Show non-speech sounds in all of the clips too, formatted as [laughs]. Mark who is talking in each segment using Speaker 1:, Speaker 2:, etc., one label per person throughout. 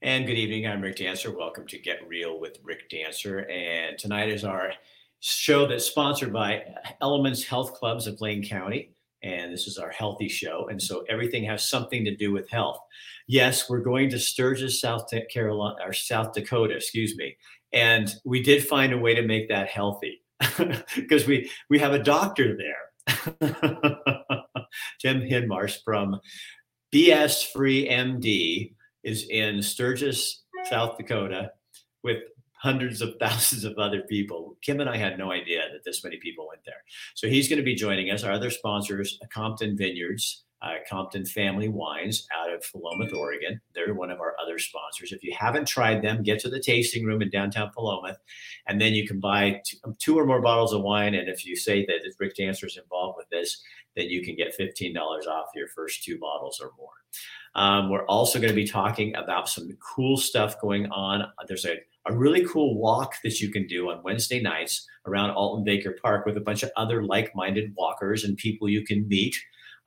Speaker 1: And good evening. I'm Rick Dancer. Welcome to Get Real with Rick Dancer. And tonight is our show that's sponsored by Elements Health Clubs of Lane County. And this is our healthy show. And so everything has something to do with health. Yes, we're going to Sturgis, South Carolina, or South Dakota, excuse me. And we did find a way to make that healthy [laughs] because we we have a doctor there. [laughs] Tim Hinmarsh from BS Free MD is in Sturgis, South Dakota, with hundreds of [laughs] thousands of other people. Kim and I had no idea that this many people went there. So he's going to be joining us. Our other sponsors, Compton Vineyards, uh, Compton Family Wines out of Philomath, Oregon. They're one of our other sponsors. If you haven't tried them, get to the tasting room in downtown Philomath, and then you can buy two, two or more bottles of wine. And if you say that Rick Dancer is involved with this, then you can get $15 off your first two bottles or more. Um, we're also going to be talking about some cool stuff going on. There's a, a really cool walk that you can do on Wednesday nights around Alton Baker Park with a bunch of other like minded walkers and people you can meet.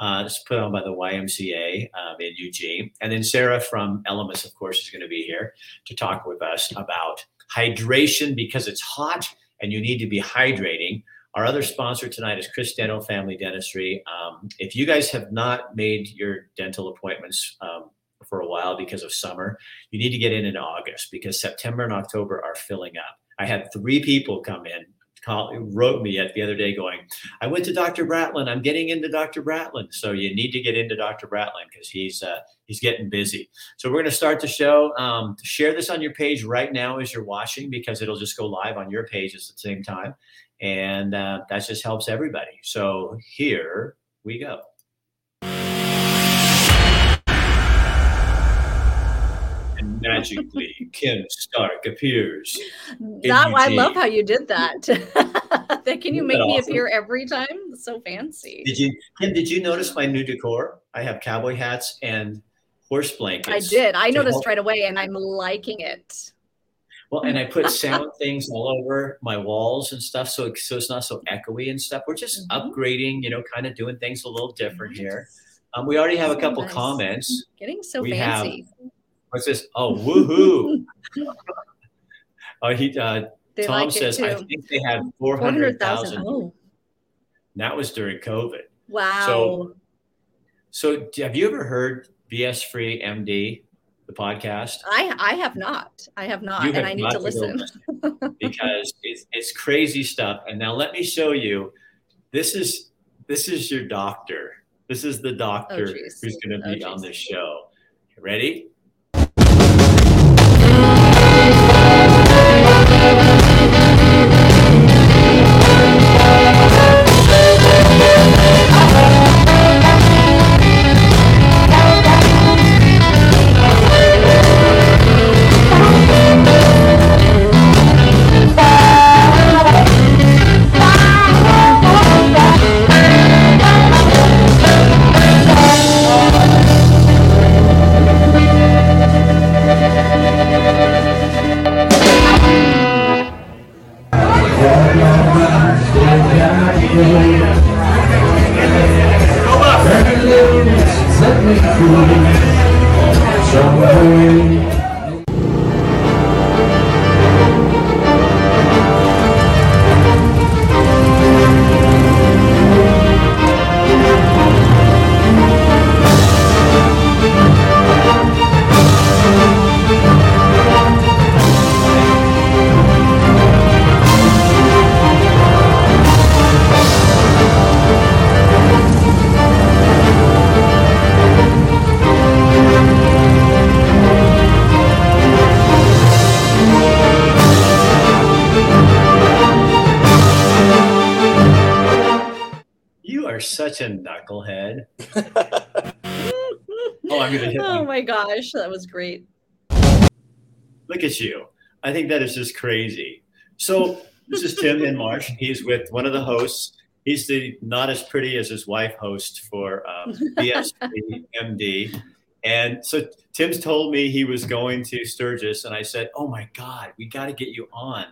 Speaker 1: Uh, it's put on by the YMCA um, in Eugene. And then Sarah from Elements, of course, is going to be here to talk with us about hydration because it's hot and you need to be hydrating. Our other sponsor tonight is Chris Dental Family Dentistry. Um, if you guys have not made your dental appointments um, for a while because of summer, you need to get in in August because September and October are filling up. I had three people come in, call, wrote me at the other day going, I went to Dr. Bratlin. I'm getting into Dr. Bratlin. So you need to get into Dr. Bratlin because he's uh, he's getting busy. So we're going to start the show. Um, share this on your page right now as you're watching because it'll just go live on your page at the same time and uh, that just helps everybody. So here we go. And magically, Kim Stark appears.
Speaker 2: That I love how you did that. [laughs] [laughs] Can you make me awesome? appear every time? It's so fancy.
Speaker 1: Did you, Kim? Did you notice my new decor? I have cowboy hats and horse blankets.
Speaker 2: I did. I noticed help. right away, and I'm liking it.
Speaker 1: Well, and I put [laughs] sound things all over my walls and stuff, so so it's not so echoey and stuff. We're just mm-hmm. upgrading, you know, kind of doing things a little different here. Um, we already have a couple nice. comments.
Speaker 2: Getting so we fancy.
Speaker 1: Have, what's this? Oh, woohoo! [laughs] oh, he uh, Tom like says I think they had four hundred thousand. Oh. That was during COVID.
Speaker 2: Wow.
Speaker 1: So, so have you ever heard BS Free MD? The podcast?
Speaker 2: I I have not. I have not, and I need to listen
Speaker 1: because it's it's crazy stuff. And now let me show you. This is this is your doctor. This is the doctor oh, who's going to be oh, on this show. Ready? Such a knucklehead. [laughs]
Speaker 2: oh, I'm gonna hit. Oh my gosh, that was great.
Speaker 1: Look at you. I think that is just crazy. So this is Tim Hinmarsh. [laughs] He's with one of the hosts. He's the not as pretty as his wife host for um, BSB MD. And so Tim's told me he was going to Sturgis, and I said, "Oh my God, we got to get you on."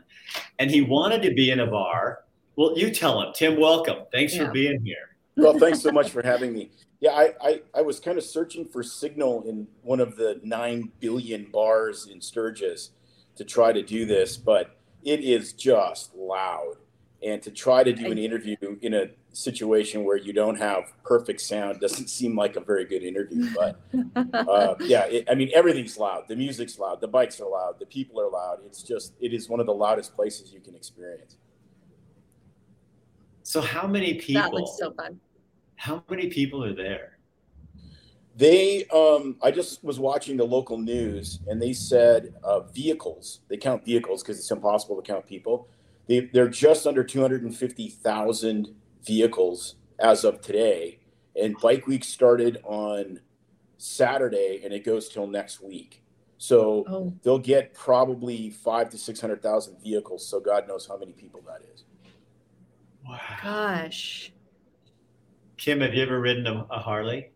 Speaker 1: And he wanted to be in a bar. Well, you tell him, Tim. Welcome. Thanks yeah. for being here
Speaker 3: well, thanks so much for having me. Yeah, I, I, I was kind of searching for signal in one of the nine billion bars in Sturgis to try to do this, but it is just loud. And to try to do an interview in a situation where you don't have perfect sound doesn't seem like a very good interview. But [laughs] uh, yeah, it, I mean, everything's loud. The music's loud. The bikes are loud. The people are loud. It's just, it is one of the loudest places you can experience.
Speaker 1: So, how many people?
Speaker 2: That looks so fun.
Speaker 1: How many people are there?
Speaker 3: They, um, I just was watching the local news, and they said uh, vehicles. They count vehicles because it's impossible to count people. They, they're just under 250,000 vehicles as of today. And Bike Week started on Saturday, and it goes till next week. So oh. they'll get probably five to six hundred thousand vehicles. So God knows how many people that is.
Speaker 2: Wow. Gosh.
Speaker 1: Kim, have you ever ridden a, a Harley?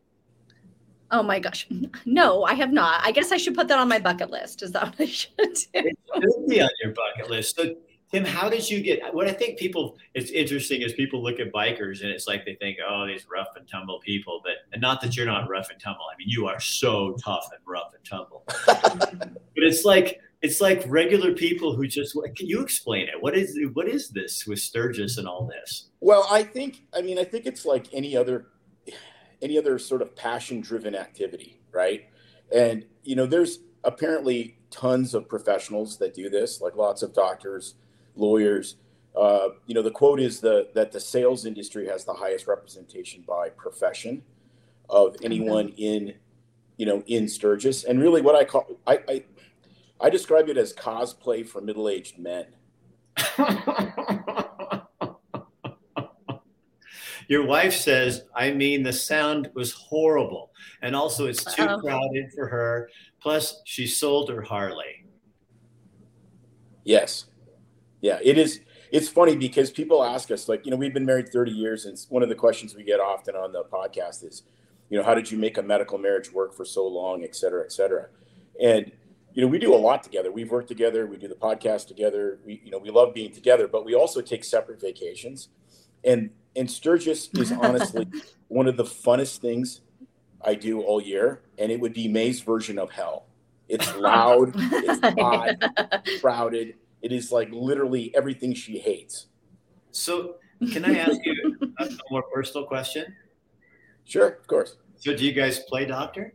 Speaker 2: Oh my gosh. [laughs] No, I have not. I guess I should put that on my bucket list. Is that what I should do? It
Speaker 1: should be on your bucket list. So, Tim, how did you get what I think people it's interesting is people look at bikers and it's like they think, oh, these rough and tumble people, but and not that you're not rough and tumble. I mean, you are so tough and rough and tumble. [laughs] but it's like it's like regular people who just can you explain it? What is what is this with sturgis and all this?
Speaker 3: Well i think i mean i think it's like any other any other sort of passion driven activity right? And you know there's apparently tons of professionals that do this like lots of doctors lawyers. Uh, you know the quote is the that the sales industry has the highest representation by profession of anyone mm-hmm. in you know in sturgis. And really what i call I, I I describe it as cosplay for middle aged men. [laughs]
Speaker 1: Your wife says, I mean, the sound was horrible. And also, it's too Uh-oh. crowded for her. Plus, she sold her Harley.
Speaker 3: Yes. Yeah, it is. It's funny because people ask us, like, you know, we've been married 30 years. And one of the questions we get often on the podcast is, you know, how did you make a medical marriage work for so long, et cetera, et cetera. And you know, we do a lot together. We've worked together. We do the podcast together. We, you know, we love being together, but we also take separate vacations. And and Sturgis is [laughs] honestly one of the funnest things I do all year, and it would be May's version of hell. It's loud, [laughs] it's hot, [laughs] crowded. It is like literally everything she hates.
Speaker 1: So, can I ask you a more personal question?
Speaker 3: Sure, of course.
Speaker 1: So, do you guys play doctor?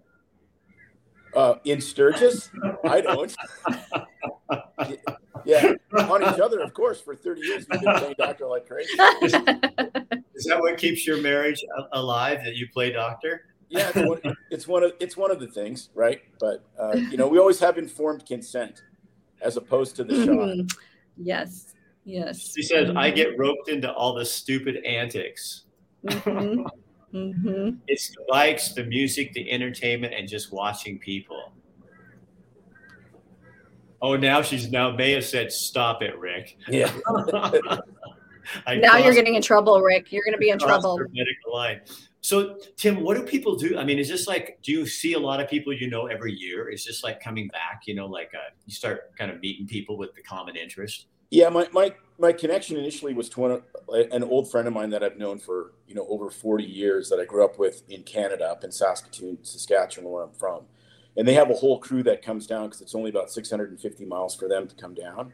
Speaker 3: Uh, in Sturgis, I don't. [laughs] yeah, on each other, of course. For thirty years, we've been playing doctor like crazy.
Speaker 1: Is, [laughs] is that what keeps your marriage alive? That you play doctor?
Speaker 3: Yeah, it's one, it's one of it's one of the things, right? But uh, you know, we always have informed consent as opposed to the shot. Mm-hmm.
Speaker 2: Yes, yes.
Speaker 1: She says, "I get roped into all the stupid antics." Mm-hmm. [laughs] Mm-hmm. It's the bikes, the music, the entertainment, and just watching people. Oh, now she's now May have said, "Stop it, Rick."
Speaker 3: Yeah. [laughs]
Speaker 2: now you're getting in trouble, Rick. You're going to be in trouble.
Speaker 1: Medical line. So, Tim, what do people do? I mean, is this like, do you see a lot of people you know every year? Is this like coming back? You know, like uh, you start kind of meeting people with the common interest.
Speaker 3: Yeah, my my my connection initially was to one, an old friend of mine that I've known for you know over 40 years that I grew up with in Canada, up in Saskatoon, Saskatchewan, where I'm from, and they have a whole crew that comes down because it's only about 650 miles for them to come down.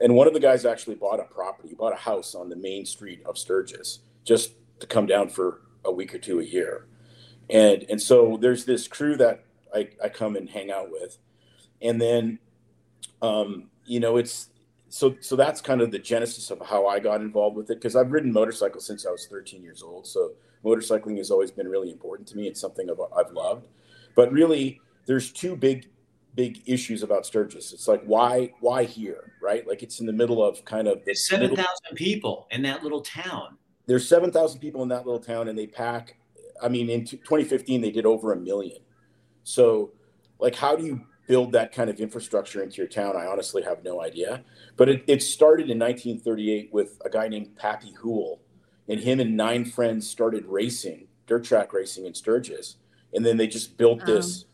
Speaker 3: And one of the guys actually bought a property, bought a house on the main street of Sturgis, just to come down for a week or two a year. And and so there's this crew that I, I come and hang out with, and then, um, you know, it's so so that's kind of the genesis of how I got involved with it because I've ridden motorcycles since I was 13 years old. So motorcycling has always been really important to me. It's something I've, I've loved. But really, there's two big big issues about Sturgis. It's like why why here, right? Like it's in the middle of kind of
Speaker 1: there's seven thousand people in that little town.
Speaker 3: There's seven thousand people in that little town, and they pack. I mean, in 2015 they did over a million. So, like, how do you build that kind of infrastructure into your town? I honestly have no idea. But it, it started in 1938 with a guy named Pappy Hoel, and him and nine friends started racing, dirt track racing in Sturgis, and then they just built um. this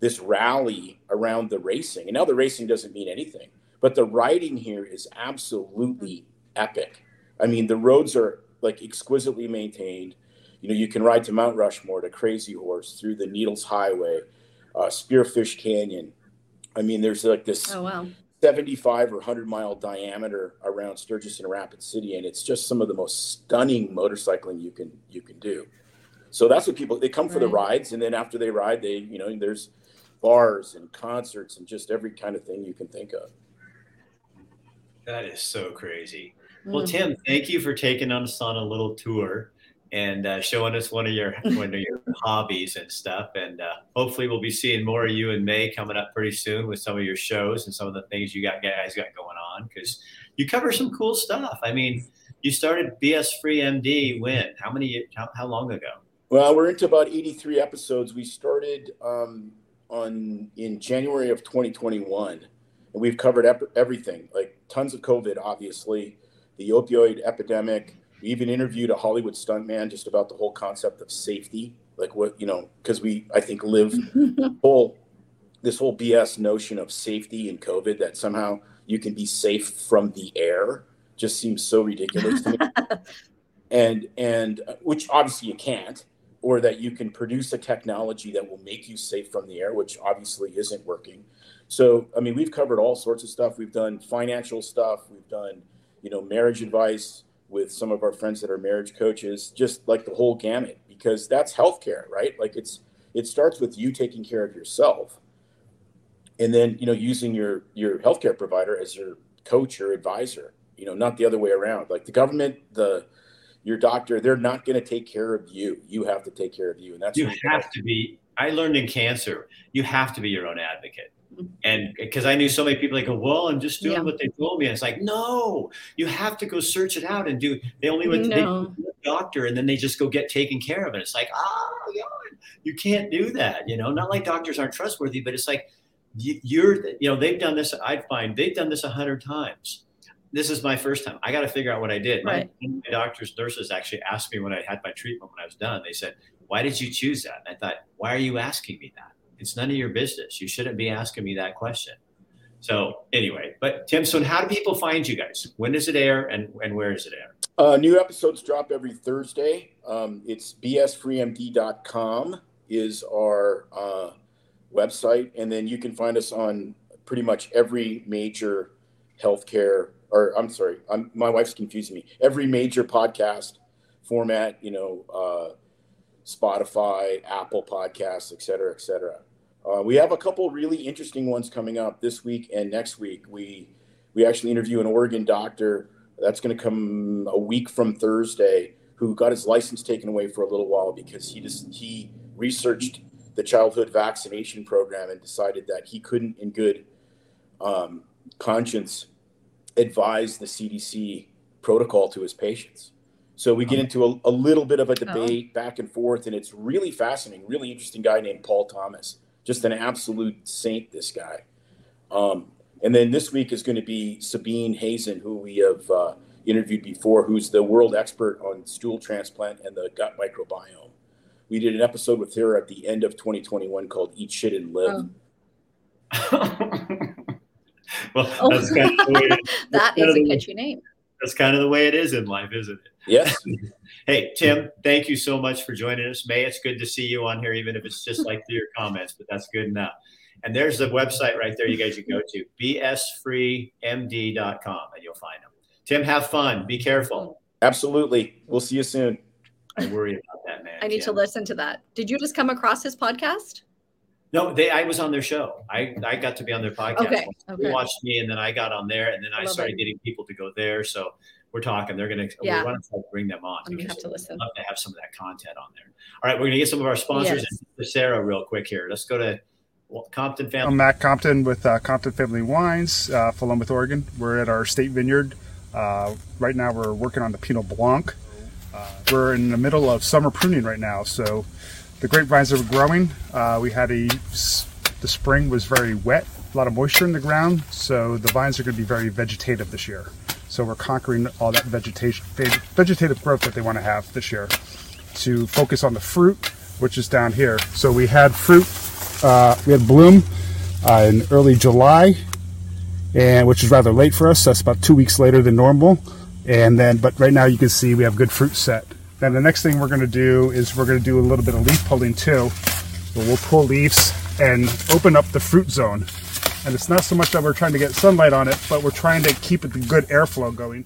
Speaker 3: this rally around the racing. And now the racing doesn't mean anything, but the riding here is absolutely epic. I mean, the roads are like exquisitely maintained. You know, you can ride to Mount Rushmore, to Crazy Horse, through the Needles Highway, uh, Spearfish Canyon. I mean, there's like this
Speaker 2: oh, wow.
Speaker 3: 75 or 100 mile diameter around Sturgis and Rapid City, and it's just some of the most stunning motorcycling you can you can do. So that's what people they come for right. the rides, and then after they ride, they you know there's bars and concerts and just every kind of thing you can think of.
Speaker 1: That is so crazy. Well, mm. Tim, thank you for taking us on a little tour and uh, showing us one of your [laughs] one of your hobbies and stuff. And uh, hopefully, we'll be seeing more of you in May coming up pretty soon with some of your shows and some of the things you got guys got going on because you cover some cool stuff. I mean, you started BS Free MD when? How many? How, how long ago?
Speaker 3: Well, we're into about 83 episodes. We started um, on in January of 2021, and we've covered ep- everything, like tons of COVID, obviously, the opioid epidemic we even interviewed a Hollywood stuntman just about the whole concept of safety, like what you know, because we I think live [laughs] whole this whole BS notion of safety in COVID that somehow you can be safe from the air just seems so ridiculous to me. [laughs] and and uh, which obviously you can't, or that you can produce a technology that will make you safe from the air, which obviously isn't working. So I mean, we've covered all sorts of stuff. We've done financial stuff. We've done you know marriage advice with some of our friends that are marriage coaches, just like the whole gamut, because that's healthcare, right? Like it's it starts with you taking care of yourself, and then you know using your your healthcare provider as your coach or advisor. You know, not the other way around. Like the government, the your doctor, they're not going to take care of you. You have to take care of you, and that's
Speaker 1: you have to be. I learned in cancer, you have to be your own advocate and because I knew so many people, like, go, well, I'm just doing yeah. what they told me. And it's like, no, you have to go search it out and do. They only went no. to the doctor, and then they just go get taken care of. And it's like, oh, God, you can't do that. You know, not like doctors aren't trustworthy, but it's like you're, you know, they've done this. I find they've done this a hundred times. This is my first time. I got to figure out what I did. Right. My, my doctors, nurses actually asked me when I had my treatment when I was done. They said, "Why did you choose that?" And I thought, "Why are you asking me that?" It's none of your business. You shouldn't be asking me that question. So anyway, but Tim, so how do people find you guys? When does it air and, and where does it air?
Speaker 3: Uh, new episodes drop every Thursday. Um, it's bsfreemd.com is our uh, website. And then you can find us on pretty much every major healthcare, or I'm sorry, I'm, my wife's confusing me. Every major podcast format, you know, uh, Spotify, Apple Podcasts, et cetera, et cetera. Uh, we have a couple really interesting ones coming up this week and next week. We we actually interview an Oregon doctor that's going to come a week from Thursday who got his license taken away for a little while because he just he researched the childhood vaccination program and decided that he couldn't, in good um, conscience, advise the CDC protocol to his patients. So we get into a, a little bit of a oh. debate oh. back and forth, and it's really fascinating. Really interesting guy named Paul Thomas just an absolute saint, this guy. Um, and then this week is going to be Sabine Hazan, who we have uh, interviewed before, who's the world expert on stool transplant and the gut microbiome. We did an episode with her at the end of 2021 called Eat Shit and Live.
Speaker 1: Oh. [laughs] well, oh. that's kind of the way [laughs]
Speaker 2: that is a catchy name.
Speaker 1: That's kind of the way it is in life, isn't it?
Speaker 3: Yes. [laughs]
Speaker 1: hey, Tim, thank you so much for joining us. May, it's good to see you on here, even if it's just like through your comments, but that's good enough. And there's the website right there you guys can go to bsfreemd.com and you'll find them. Tim, have fun. Be careful.
Speaker 3: Absolutely. We'll see you soon.
Speaker 1: I worry about that, man.
Speaker 2: I need Tim. to listen to that. Did you just come across his podcast?
Speaker 1: No, they. I was on their show. I, I got to be on their podcast. Okay, okay. They watched me, and then I got on there, and then I, I started it. getting people to go there. So we're talking. They're going to. Yeah. We're going to bring them on.
Speaker 2: I'm because have to listen.
Speaker 1: Love to have some of that content on there. All right, we're going to get some of our sponsors. Yes. Sarah, real quick here. Let's go to Compton Family.
Speaker 4: I'm Matt Compton with uh, Compton Family Wines, uh, Philomath, Oregon. We're at our state vineyard. Uh, right now, we're working on the Pinot Blanc. Uh, we're in the middle of summer pruning right now, so the grapevines are growing. Uh, we had a the spring was very wet, a lot of moisture in the ground, so the vines are going to be very vegetative this year. So we're conquering all that vegetation, vegetative growth that they want to have this year to focus on the fruit, which is down here. So we had fruit, uh, we had bloom uh, in early July, and which is rather late for us. That's about two weeks later than normal. And then, but right now you can see we have good fruit set Then the next thing we're going to do is we're going to do a little bit of leaf pulling too. So we'll pull leaves and open up the fruit zone. And it's not so much that we're trying to get sunlight on it, but we're trying to keep it the good airflow going.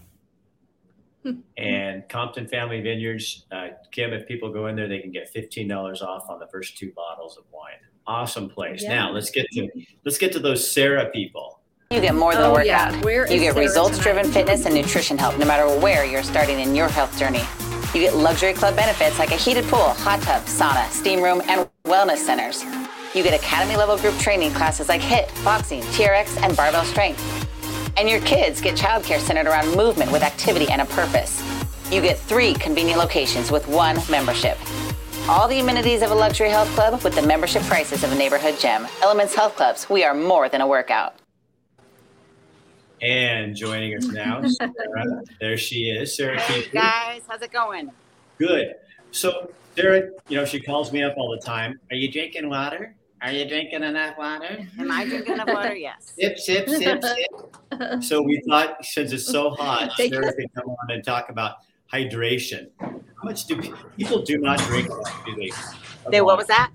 Speaker 4: [laughs]
Speaker 1: And Compton Family Vineyards, uh, Kim, if people go in there, they can get fifteen dollars off on the first two bottles of wine. Awesome place.
Speaker 2: Yeah.
Speaker 1: Now let's get to let's get to those Sarah people.
Speaker 5: You get more than a
Speaker 2: Oh,
Speaker 5: workout.
Speaker 2: yeah. Where
Speaker 5: you get results driven fitness and nutrition help no matter where you're starting in your health journey. You get luxury club benefits like a heated pool, hot tub, sauna, steam room, and wellness centers. You get academy level group training classes like HIIT, boxing, TRX, and barbell strength. And your kids get childcare centered around movement with activity and a purpose. You get three convenient locations with one membership. All the amenities of a luxury health club with the membership prices of a neighborhood gym. Elements Health Clubs, we are more than a workout.
Speaker 1: And joining us now, [laughs] Sarah. There she is, Sarah
Speaker 5: Hey
Speaker 1: Keeper.
Speaker 5: guys, how's it going?
Speaker 1: Good. So Sarah, you know, she calls me up all the time. Are you drinking water? Are you drinking enough water?
Speaker 5: Am I drinking enough water? [laughs] Yes.
Speaker 1: Sip, sip, sip, sip. [laughs] So we thought since it's so hot,
Speaker 2: Take
Speaker 1: Sarah could come on and talk about hydration. How much do pe- people do not drink enough, do they? of
Speaker 5: They, what was that?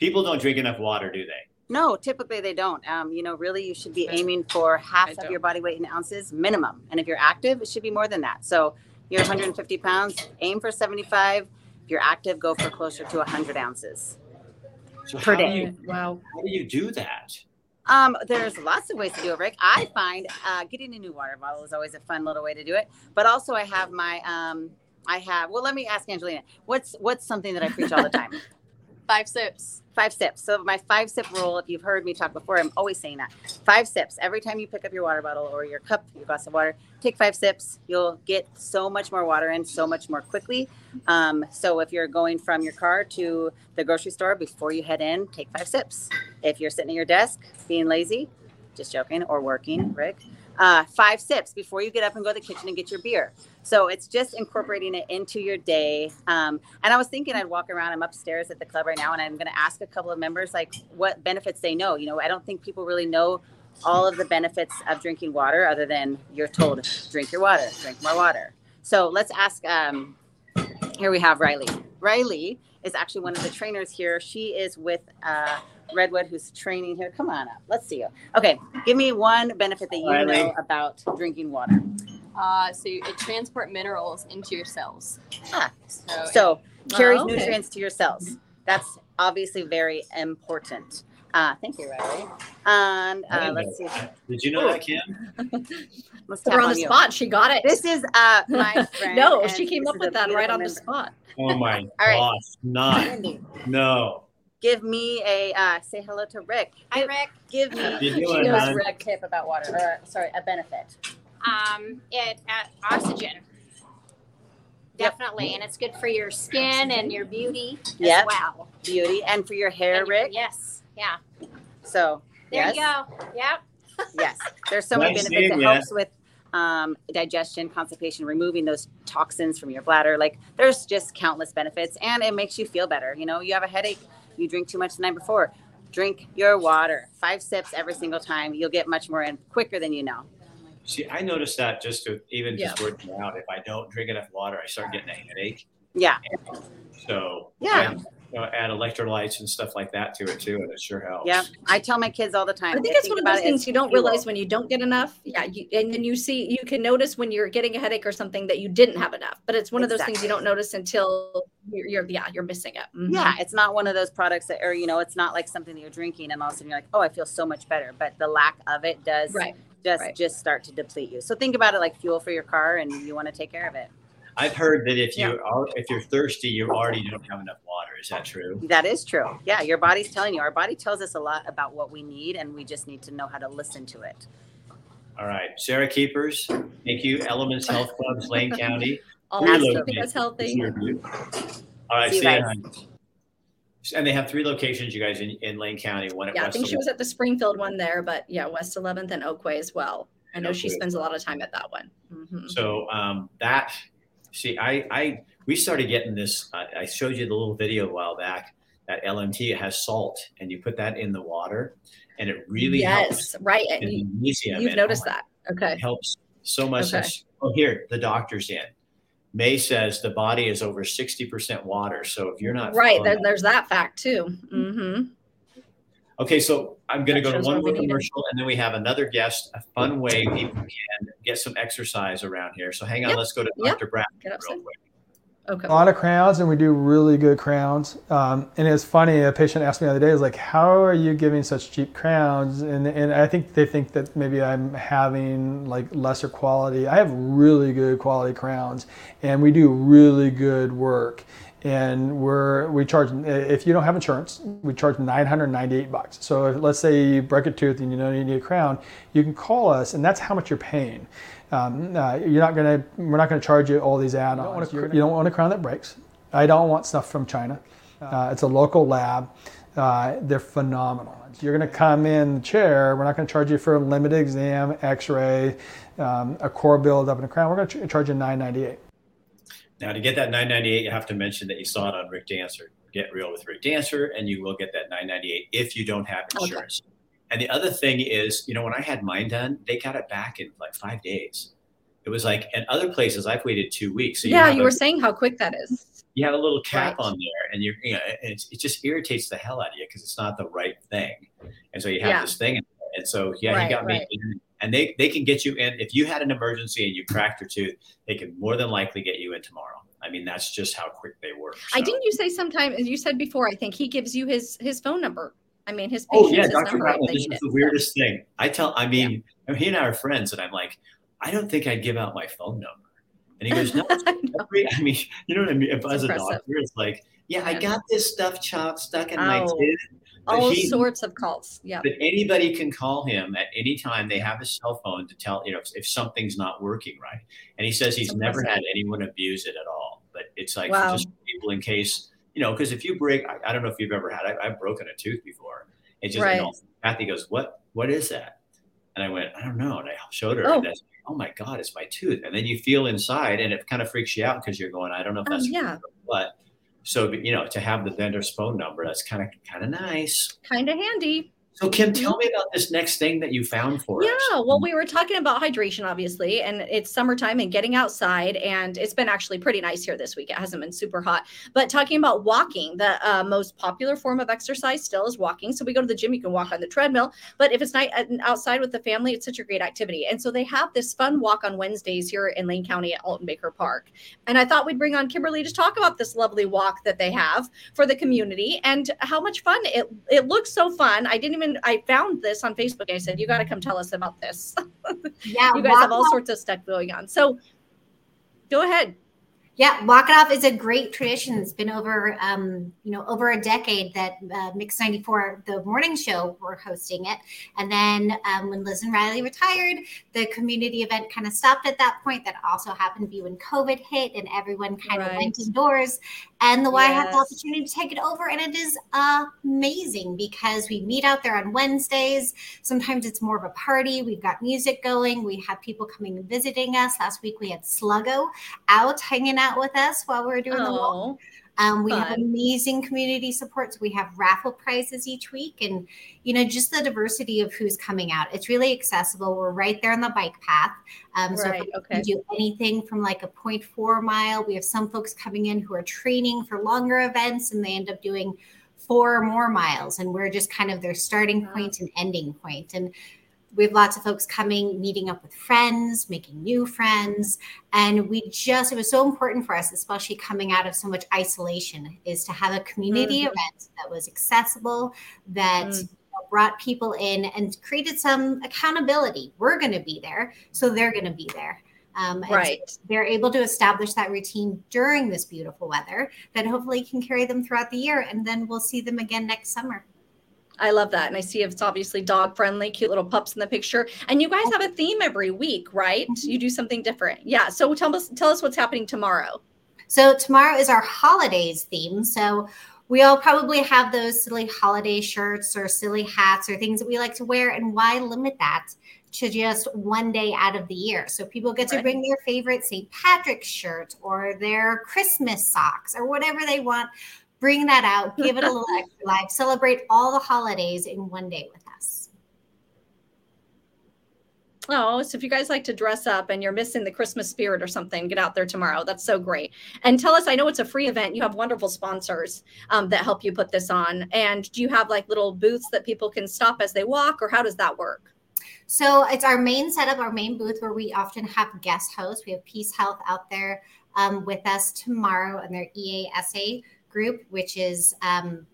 Speaker 1: People don't drink enough water, do they?
Speaker 5: No, typically they don't. Um, you know, really, you should be aiming for half
Speaker 2: I
Speaker 5: of
Speaker 2: don't.
Speaker 5: your body weight in ounces minimum. And if you're active, it should be more than that. So you're 150 pounds, aim for 75. If you're active, go for closer to 100 ounces.
Speaker 1: So
Speaker 5: Per
Speaker 1: how
Speaker 5: day.
Speaker 1: Do you,
Speaker 2: wow.
Speaker 1: how do you do that?
Speaker 5: Um, there's lots of ways to do it, Rick. I find uh, getting a new water bottle is always a fun little way to do it. But also, I have my, um, I have. Well, let me ask Angelina. What's what's something that I preach all the time? [laughs]
Speaker 6: Five sips.
Speaker 5: five sips. So my five sip rule, if you've heard me talk before, I'm always saying that. Five sips. Every time you pick up your water bottle or your cup, your glass of water, take five sips. You'll get so much more water in so much more quickly. Um, so if you're going from your car to the grocery store before you head in, take five sips. If you're sitting at your desk being lazy, just joking, or working, Rick, uh, five sips before you get up and go to the kitchen and get your beer. So it's just incorporating it into your day. Um, and I was thinking I'd walk around. I'm upstairs at the club right now, and I'm going to ask a couple of members like what benefits they know. You know, I don't think people really know all of the benefits of drinking water, other than you're told drink your water, drink more water. So let's ask. Um, here we have Riley. Riley is actually one of the trainers here. She is with uh, Redwood, who's training here. Come on up. Let's see you. Okay, give me one benefit that you
Speaker 1: Riley.
Speaker 5: know about drinking water.
Speaker 6: Uh, so you, it transport minerals into your cells.
Speaker 5: Ah,
Speaker 6: So,
Speaker 5: So carries
Speaker 2: Oh, okay.
Speaker 5: nutrients to your cells. That's obviously very important. Uh, thank you, Riley. And
Speaker 1: I
Speaker 5: uh,
Speaker 1: didn't
Speaker 5: let's see.
Speaker 1: Did you know that, Kim? [laughs]
Speaker 5: Let's
Speaker 2: Put
Speaker 5: tap
Speaker 2: her on
Speaker 5: on
Speaker 2: the
Speaker 5: you.
Speaker 2: spot. She got it.
Speaker 5: This is uh, [laughs] my friend.
Speaker 2: no, she came up with that right
Speaker 5: beautiful
Speaker 2: on the spot.
Speaker 1: Oh my
Speaker 5: All right.
Speaker 1: gosh, not no.
Speaker 5: Give me a uh, say hello to Rick.
Speaker 7: Hi,
Speaker 5: Give,
Speaker 7: Rick.
Speaker 5: give me
Speaker 1: How you
Speaker 5: she knows
Speaker 1: hon?
Speaker 5: a tip about water, or sorry, a benefit.
Speaker 7: Um, it uh, oxygen.
Speaker 5: Yep.
Speaker 7: Definitely, and it's good for your skin and your beauty as
Speaker 5: Yep.
Speaker 7: well.
Speaker 5: Beauty and for your hair,
Speaker 7: And-
Speaker 5: Rick.
Speaker 7: Yes. Yeah.
Speaker 5: So
Speaker 7: There
Speaker 5: yes,
Speaker 7: you go. Yep. [laughs]
Speaker 5: yes, there's so many
Speaker 1: Nice
Speaker 5: benefits. It
Speaker 1: seeing ya.
Speaker 5: helps with um, digestion, constipation, removing those toxins from your bladder. Like there's just countless benefits, and it makes you feel better. You know, you have a headache, you drink too much the night before. Drink your water. Five sips every single time. You'll get much more in quicker than you know.
Speaker 1: See, I noticed that just to even just
Speaker 2: Yeah.
Speaker 1: working out. If I don't drink enough water, I start getting a headache.
Speaker 5: Yeah,
Speaker 1: So
Speaker 5: Yeah.
Speaker 1: you know, add electrolytes and stuff like that to it too, and it sure helps.
Speaker 5: yeah. I tell my kids all the time.
Speaker 2: I think
Speaker 5: they
Speaker 2: it's one of those things you don't realize when you don't get enough. Yeah, you, and then you see you can notice when you're getting a headache or something that you didn't have enough. But it's one of those things you don't notice until you're, you're yeah you're missing it. Mhm.
Speaker 5: Yeah, it's not one of those products that, or you know, it's not like something that you're drinking and all of a sudden you're like, oh, I feel so much better. But the lack of it does
Speaker 2: right.
Speaker 5: just
Speaker 2: right.
Speaker 5: just start to deplete you. So think about it like fuel for your car, and you want to take care of it.
Speaker 1: I've heard that if you
Speaker 2: Yeah.
Speaker 1: are if you're thirsty, you already don't have enough water. Is that true?
Speaker 5: That is true. Yeah, your body's telling you. Our body tells us a lot about what we need, and we just need to know how to listen to it.
Speaker 1: All right, Sarah Keepers, thank you. Elements Health Clubs, Lane County.
Speaker 2: All
Speaker 1: Three
Speaker 2: that's keeping
Speaker 1: locations
Speaker 2: us healthy.
Speaker 1: All right,
Speaker 5: See you
Speaker 1: see you.
Speaker 5: guys.
Speaker 1: And they have three locations, you guys, in, in Lane County. One at
Speaker 2: Yeah, I
Speaker 1: West.
Speaker 2: think she was at the Springfield one there, but yeah, West 11th and Oakway as well. I know she spends a lot of time at that one. Mhm.
Speaker 1: So um, that, see, I, I, we started getting this. I, I showed you the little video a while back. That LMNT it has salt, and you put that in the water, and it really helps.
Speaker 2: yes, right. And you, you've noticed
Speaker 1: oh
Speaker 2: that. Okay.
Speaker 1: It helps so much.
Speaker 2: Okay.
Speaker 1: Oh, here the doctor's in. May says the body is over 60% water. So if you're not
Speaker 2: right, there, there's that fact too. Mm-hmm.
Speaker 1: Okay, so I'm going to go to one more commercial, and then we have another guest. A fun way people can get some exercise around here. So hang on, yep. let's go to Dr. Yep. Brown real quick.
Speaker 8: Okay. A lot of crowns, and we do really good crowns. Um, and it's funny. A patient asked me the other day, "Is like, how are you giving such cheap crowns?" And and I think they think that maybe I'm having like lesser quality. I have really good quality crowns, and we do really good work. And we're we charge if you don't have insurance, we charge 998 bucks. So if, let's say you break a tooth and you know you need a crown, you can call us, and that's how much you're paying. Um, uh, you're not gonna, we're not gonna charge you all these add-ons. You don't, you don't want a crown that breaks. I don't want stuff from China. Uh, it's a local lab. Uh, they're phenomenal. You're going to come in the chair. We're not going to charge you for a limited exam, X-ray, um, a core build up, and a crown. We're going to charge you 998.
Speaker 1: Now, to get that 998, you have to mention that you saw it on Rick Dancer. Get real with Rick Dancer, and you will get that 998 if you don't have insurance. Okay. And the other thing is, you know, when I had mine done, they got it back in like five days. It was like, and other places I've waited two weeks.
Speaker 2: So yeah, you, you were saying how quick that is.
Speaker 1: You have a little cap right. on there, and you're, you know, it just irritates the hell out of you because it's not the right thing. And so you have yeah. this thing, and so yeah, right, he got right. me. In, and they they can get you in if you had an emergency and you cracked your tooth. They can more than likely get you in tomorrow. I mean, that's just how quick they work.
Speaker 2: So. I didn't you say sometime as you said before. I think he gives you his his phone number. I mean, his oh yeah, Dr.
Speaker 1: Brown, this is the weirdest so. thing. I tell, I mean, yeah. he and I are friends, and I'm like, I don't think I'd give out my phone number. And he goes, No, [laughs] every, I mean, you know what I mean? If as a doctor, it's like, yeah, I got this stuff chopped stuck in oh, my tooth.
Speaker 2: All he, sorts of calls. Yeah.
Speaker 1: But anybody can call him at any time. They have a cell phone to tell, you know, if, if something's not working right. And he says he's never had anyone abuse it at all. But it's like wow. just people in case you know, because if you break, I, I, don't know if you've ever had, I, have broken a tooth before. It just, right. you know, Kathy goes, what, what is that? And I went, I don't know. And I showed her, oh. oh my God, it's my tooth. And then you feel inside and it kind of freaks you out because you're going, I don't know if that's um, yeah. what. So, you know, to have the vendor's phone number, that's kind of, kind of nice.
Speaker 2: Kind of handy.
Speaker 1: So, Kim, tell me about this next thing that you found for
Speaker 2: yeah,
Speaker 1: us.
Speaker 2: Yeah, well, we were talking about hydration, obviously, and it's summertime and getting outside, and it's been actually pretty nice here this week. It hasn't been super hot, but talking about walking, the uh, most popular form of exercise still is walking. So we go to the gym, you can walk on the treadmill, but if it's night uh, outside with the family, it's such a great activity. And so they have this fun walk on Wednesdays here in Lane County at Alton Baker Park. And I thought we'd bring on Kimberly to talk about this lovely walk that they have for the community and how much fun it it looks so fun. I didn't even I found this on Facebook. I said, You got to come tell us about this. [laughs] Yeah. you guys have all sorts of stuff going on. So go ahead.
Speaker 9: Yeah, Walk It Off is a great tradition. It's been over, um, you know, over a decade that uh, Mix 94, the morning show, were hosting it. And then um, when Liz and Riley retired, the community event kind of stopped at that point. That also happened to be when COVID hit and everyone kind right. of went indoors. And the Y yes. had the opportunity to take it over. And it is amazing because we meet out there on Wednesdays. Sometimes it's more of a party. We've got music going. We have people coming and visiting us. Last week we had Sluggo out hanging out with us while we're doing oh, the walk. Um, we fun. have amazing community supports. We have raffle prizes each week, and you know, just the diversity of who's coming out. It's really accessible. We're right there on the bike path. Um, so right, okay. can do anything from like a 0.4 mile. We have some folks coming in who are training for longer events, and they end up doing four or more miles, and we're just kind of their starting point and ending point. And we have lots of folks coming, meeting up with friends, making new friends. And we just, it was so important for us, especially coming out of so much isolation, is to have a community mm-hmm. event that was accessible, that mm-hmm. brought people in and created some accountability. We're going to be there, so they're going to be there. Um, right. So they're able to establish that routine during this beautiful weather that hopefully can carry them throughout the year. And then we'll see them again next summer.
Speaker 2: I love that. And I see it's obviously dog friendly, cute little pups in the picture. And you guys have a theme every week, right? Mm-hmm. You do something different. Yeah. So tell us tell us what's happening tomorrow.
Speaker 9: So tomorrow is our holidays theme. So we all probably have those silly holiday shirts or silly hats or things that we like to wear. And why limit that to just one day out of the year? So people get to bring their favorite St. Patrick's shirt or their Christmas socks or whatever they want bring that out, give it a little [laughs] extra life, celebrate all the holidays in one day with us.
Speaker 2: Oh, so if you guys like to dress up and you're missing the Christmas spirit or something, get out there tomorrow. That's so great. And tell us, I know it's a free event. You have wonderful sponsors um, that help you put this on. And do you have like little booths that people can stop as they walk, or how does that work?
Speaker 9: So it's our main setup, our main booth where we often have guest hosts. We have Peace Health out there um, with us tomorrow and their EASA group, which is um,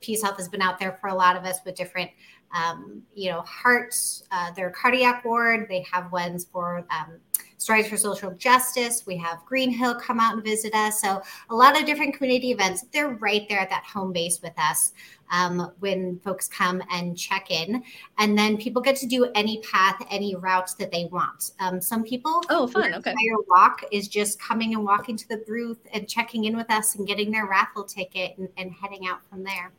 Speaker 9: Peace Health has been out there for a lot of us with different um, you know, heart, uh, their cardiac ward. They have ones for um, Strides for Social Justice. We have Green Hill come out and visit us. So a lot of different community events. They're right there at that home base with us um, when folks come and check in. And then people get to do any path, any routes that they want. Um, some people,
Speaker 2: oh, fun. Okay.
Speaker 9: Your walk is just coming and walking to the booth and checking in with us and getting their raffle ticket and, and heading out from there.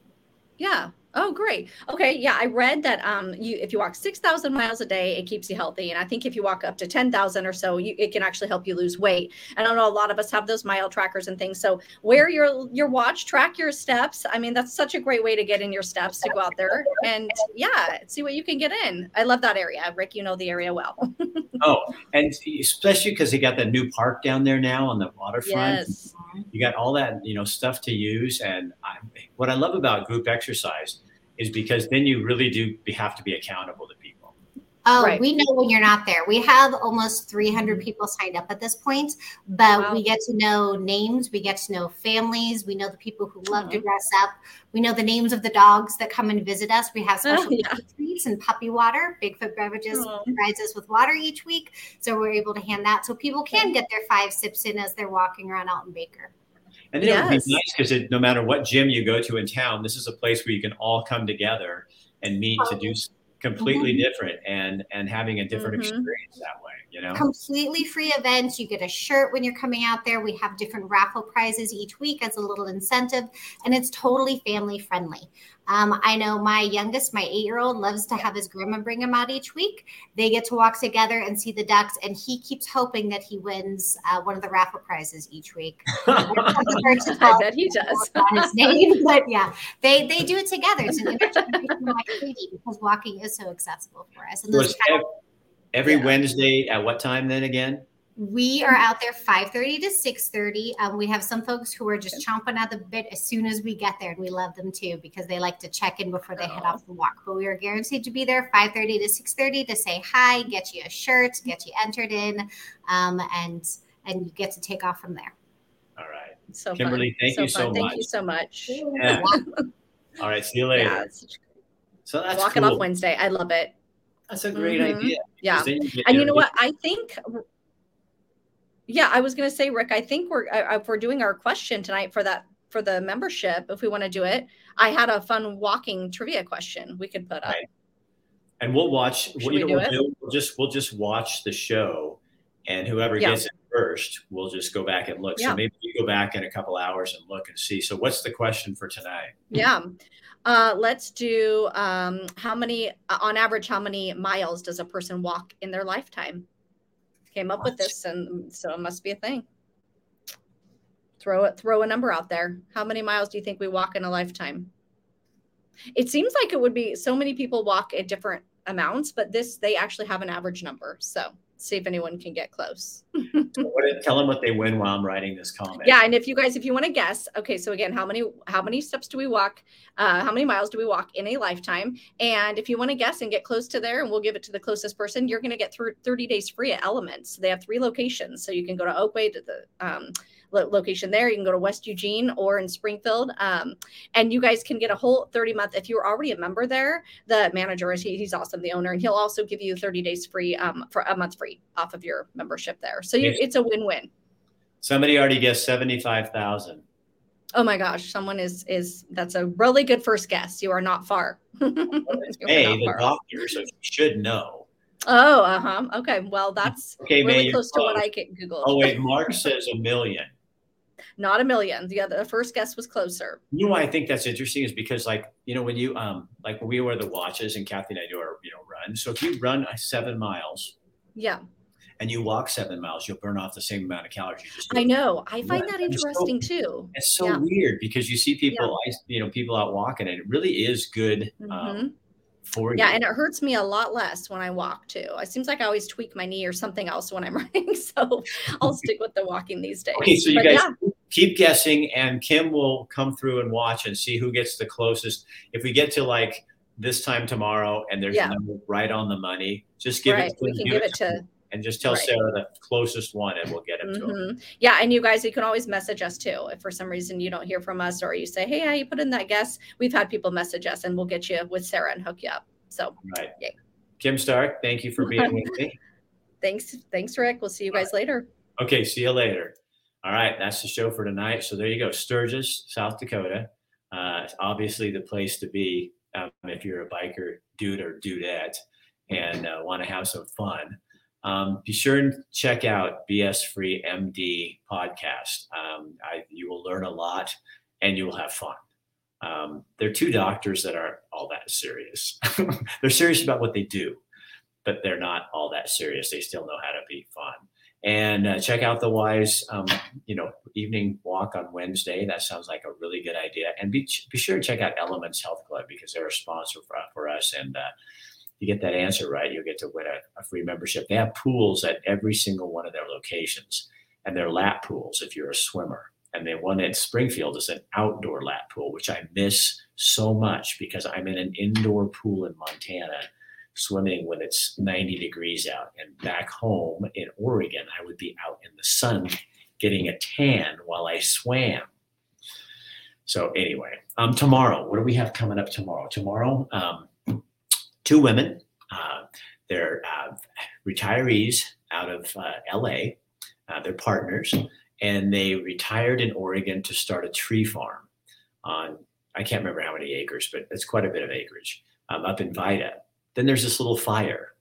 Speaker 2: Yeah. Oh, great. Okay. Yeah. I read that um, you if you walk 6,000 miles a day, it keeps you healthy. And I think if you walk up to 10,000 or so, you, it can actually help you lose weight. And I know a lot of us have those mile trackers and things. So wear your, your watch, track your steps. I mean, that's such a great way to get in your steps to go out there and yeah, see what you can get in. I love that area. Rick, you know the area well. [laughs]
Speaker 1: oh, and especially because they got that new park down there now on the waterfront.
Speaker 2: Yes.
Speaker 1: You got all that, you know, stuff to use. And I, what I love about group exercise is because then you really do have to be accountable to people.
Speaker 9: Oh, right. we know when you're not there. We have almost 300 mm-hmm. people signed up at this point, but wow. we get to know names, we get to know families, we know the people who love mm-hmm. to dress up, we know the names of the dogs that come and visit us. We have special oh, yeah. treats and puppy water. Bigfoot Beverages oh. provides us with water each week, so we're able to hand that so people can get their five sips in as they're walking around Alton Baker.
Speaker 1: And then yes. it would be nice because no matter what gym you go to in town, this is a place where you can all come together and meet to do completely mm-hmm. different and and having a different mm-hmm. experience that way you know
Speaker 9: completely free events you get a shirt when you're coming out there we have different raffle prizes each week as a little incentive and it's totally family friendly um, I know my youngest, my eight year old, loves to have his grandma bring him out each week. They get to walk together and see the ducks, and he keeps hoping that he wins uh, one of the raffle prizes each week. [laughs] [laughs]
Speaker 2: I bet he does.
Speaker 9: his [laughs] name, but yeah, they they do it together. It's an intergenerational activity because walking is so accessible for us. And those
Speaker 1: every, every yeah. Wednesday at what time then again?
Speaker 9: we are out there 5.30 to 6.30 um, we have some folks who are just chomping at the bit as soon as we get there and we love them too because they like to check in before they head off the walk but we are guaranteed to be there 5.30 to 6.30 to say hi get you a shirt get you entered in um, and and you get to take off from there
Speaker 1: all right
Speaker 2: so
Speaker 1: kimberly
Speaker 2: fun.
Speaker 1: thank
Speaker 2: so
Speaker 1: you so
Speaker 2: fun.
Speaker 1: much
Speaker 2: thank you so much
Speaker 1: yeah. [laughs] all right see you later yeah, so that's
Speaker 2: walking
Speaker 1: cool.
Speaker 2: off wednesday i love it
Speaker 1: that's a great mm-hmm. idea
Speaker 2: yeah and you know what i think yeah, I was going to say, Rick, I think we're if we're doing our question tonight for that for the membership, if we want to do it, I had a fun walking trivia question we could put up. Right.
Speaker 1: And we'll watch. Should we do we'll, do, we'll just we'll just watch the show, and whoever yeah. gets it first, we'll just go back and look. Yeah. So maybe you go back in a couple hours and look and see. So what's the question for tonight?
Speaker 2: Yeah. Uh, let's do um, how many, on average, how many miles does a person walk in their lifetime? came up with this, and so it must be a thing. Throw it, throw a number out there. How many miles do you think we walk in a lifetime? It seems like it would be so many people walk at different amounts, but this they actually have an average number. So see if anyone can get close. [laughs]
Speaker 1: tell them what they win while I'm writing this comment.
Speaker 2: Yeah, and if you guys, if you want to guess, okay, so again, how many how many steps do we walk? Uh, how many miles do we walk in a lifetime? And if you want to guess and get close to there, and we'll give it to the closest person, you're going to get through 30 days free at Elements. They have three locations, so you can go to Oakway to the um, location there. You can go to West Eugene or in Springfield. Um, and you guys can get a whole 30 month. If you're already a member there, the manager is he, he's awesome, the owner, and he'll also give you 30 days free um, for a month free off of your membership there. So you, it's a win win.
Speaker 1: Somebody already guessed 75,000.
Speaker 2: Oh my gosh, someone is is that's a really good first guess. You are not far. [laughs]
Speaker 1: hey, the far. doctor, so you should know.
Speaker 2: Oh, uh huh. Okay, well that's okay, really close to what I get Google.
Speaker 1: Oh wait, [laughs] Mark says a million
Speaker 2: not a million. The other the first guess was closer.
Speaker 1: You know why I think that's interesting is because like you know when you um like when we wear the watches and Kathy and I do our you know run. So if you run seven miles,
Speaker 2: yeah,
Speaker 1: and you walk seven miles, you'll burn off the same amount of calories. You
Speaker 2: just I know. I find that interesting
Speaker 1: so,
Speaker 2: too.
Speaker 1: It's so yeah. weird because you see people, yeah. you know, people out walking, and it really is good. Um, mm-hmm. Um, for
Speaker 2: Yeah,
Speaker 1: you.
Speaker 2: and it hurts me a lot less when I walk too. It seems like I always tweak my knee or something else when I'm [laughs] running, so I'll stick with the walking these days.
Speaker 1: Okay, so you
Speaker 2: But
Speaker 1: guys keep guessing, and Kim will come through and watch and see who gets the closest. If we get to like this time tomorrow and there's
Speaker 2: Yeah.
Speaker 1: a number right on the money, just give
Speaker 2: right.
Speaker 1: it.
Speaker 2: We can give it to
Speaker 1: and just tell
Speaker 2: right.
Speaker 1: Sarah the closest one, and we'll get him to him.
Speaker 2: Mhm. Yeah, and you guys, you can always message us too. If for some reason you don't hear from us or you say, hey, how you put in that guess, we've had people message us and we'll get you with Sarah and hook you up. So
Speaker 1: Right.
Speaker 2: Yay.
Speaker 1: Kim Stark, thank you for being [laughs] with me.
Speaker 2: thanks, thanks, Rick. We'll see you guys later.
Speaker 1: Okay, see you later. All right, that's the show for tonight. So there you go, Sturgis, South Dakota. Uh, it's obviously the place to be um, if you're a biker dude or dudette and uh, want to have some fun. Um, be sure and check out BS Free MD podcast. Um, I, you will learn a lot and you will have fun. Um, they're two doctors that aren't all that serious. [laughs] they're serious about what they do, but they're not all that serious. They still know how to be fun and uh, check out the wise um, you know evening walk on wednesday. That sounds like a really good idea. And be, be sure to check out elements health club because they're a sponsor for, for us. And uh, you get that answer right you'll get to win a, a free membership. They have pools at every single one of their locations. And they're lap pools if you're a swimmer. And the one in springfield is an outdoor lap pool which i miss so much because i'm in an indoor pool in montana swimming when it's 90 degrees out. And back home in Oregon, I would be out in the sun getting a tan while I swam. So anyway, um, tomorrow, what do we have coming up tomorrow? Tomorrow, um, two women, uh, they're uh, retirees out of uh, LA. Uh, they're partners, and they retired in Oregon to start a tree farm on I can't remember how many acres, but it's quite a bit of acreage um, up in Vida. Then there's this little fire.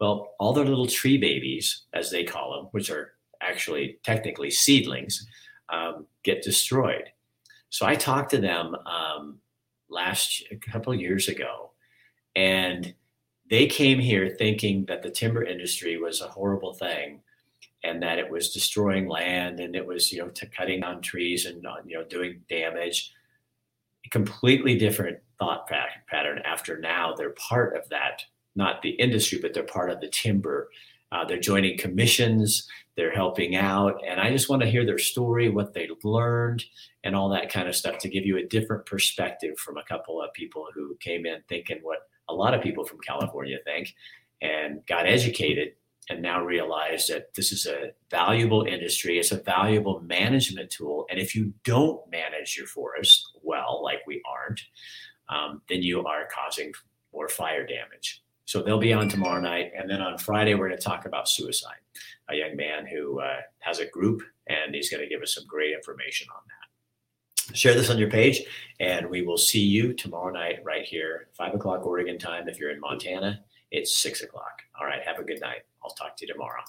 Speaker 1: Well, all their little tree babies, as they call them, which are actually technically seedlings, um, get destroyed. So I talked to them um, last a couple years ago, and they came here thinking that the timber industry was a horrible thing, and that it was destroying land and it was you know cutting down trees and uh, you know doing damage. Completely different thought pat- pattern. After now, they're part of that, not the industry, but they're part of the timber. Uh, they're joining commissions, they're helping out, and I just want to hear their story, what they learned, and all that kind of stuff to give you a different perspective from a couple of people who came in thinking what a lot of people from California think, and got educated and now realize that this is a valuable industry. It's a valuable management tool. And if you don't manage your forest well, like we aren't, um, then you are causing more fire damage. So they'll be on tomorrow night. And then on Friday, we're going to talk about suicide. A young man who uh, has a group and he's going to give us some great information on that. Share this on your page, and we will see you tomorrow night right here, 5 o'clock Oregon time. If you're in Montana, it's 6 o'clock. All right. Have a good night. I'll talk to you tomorrow.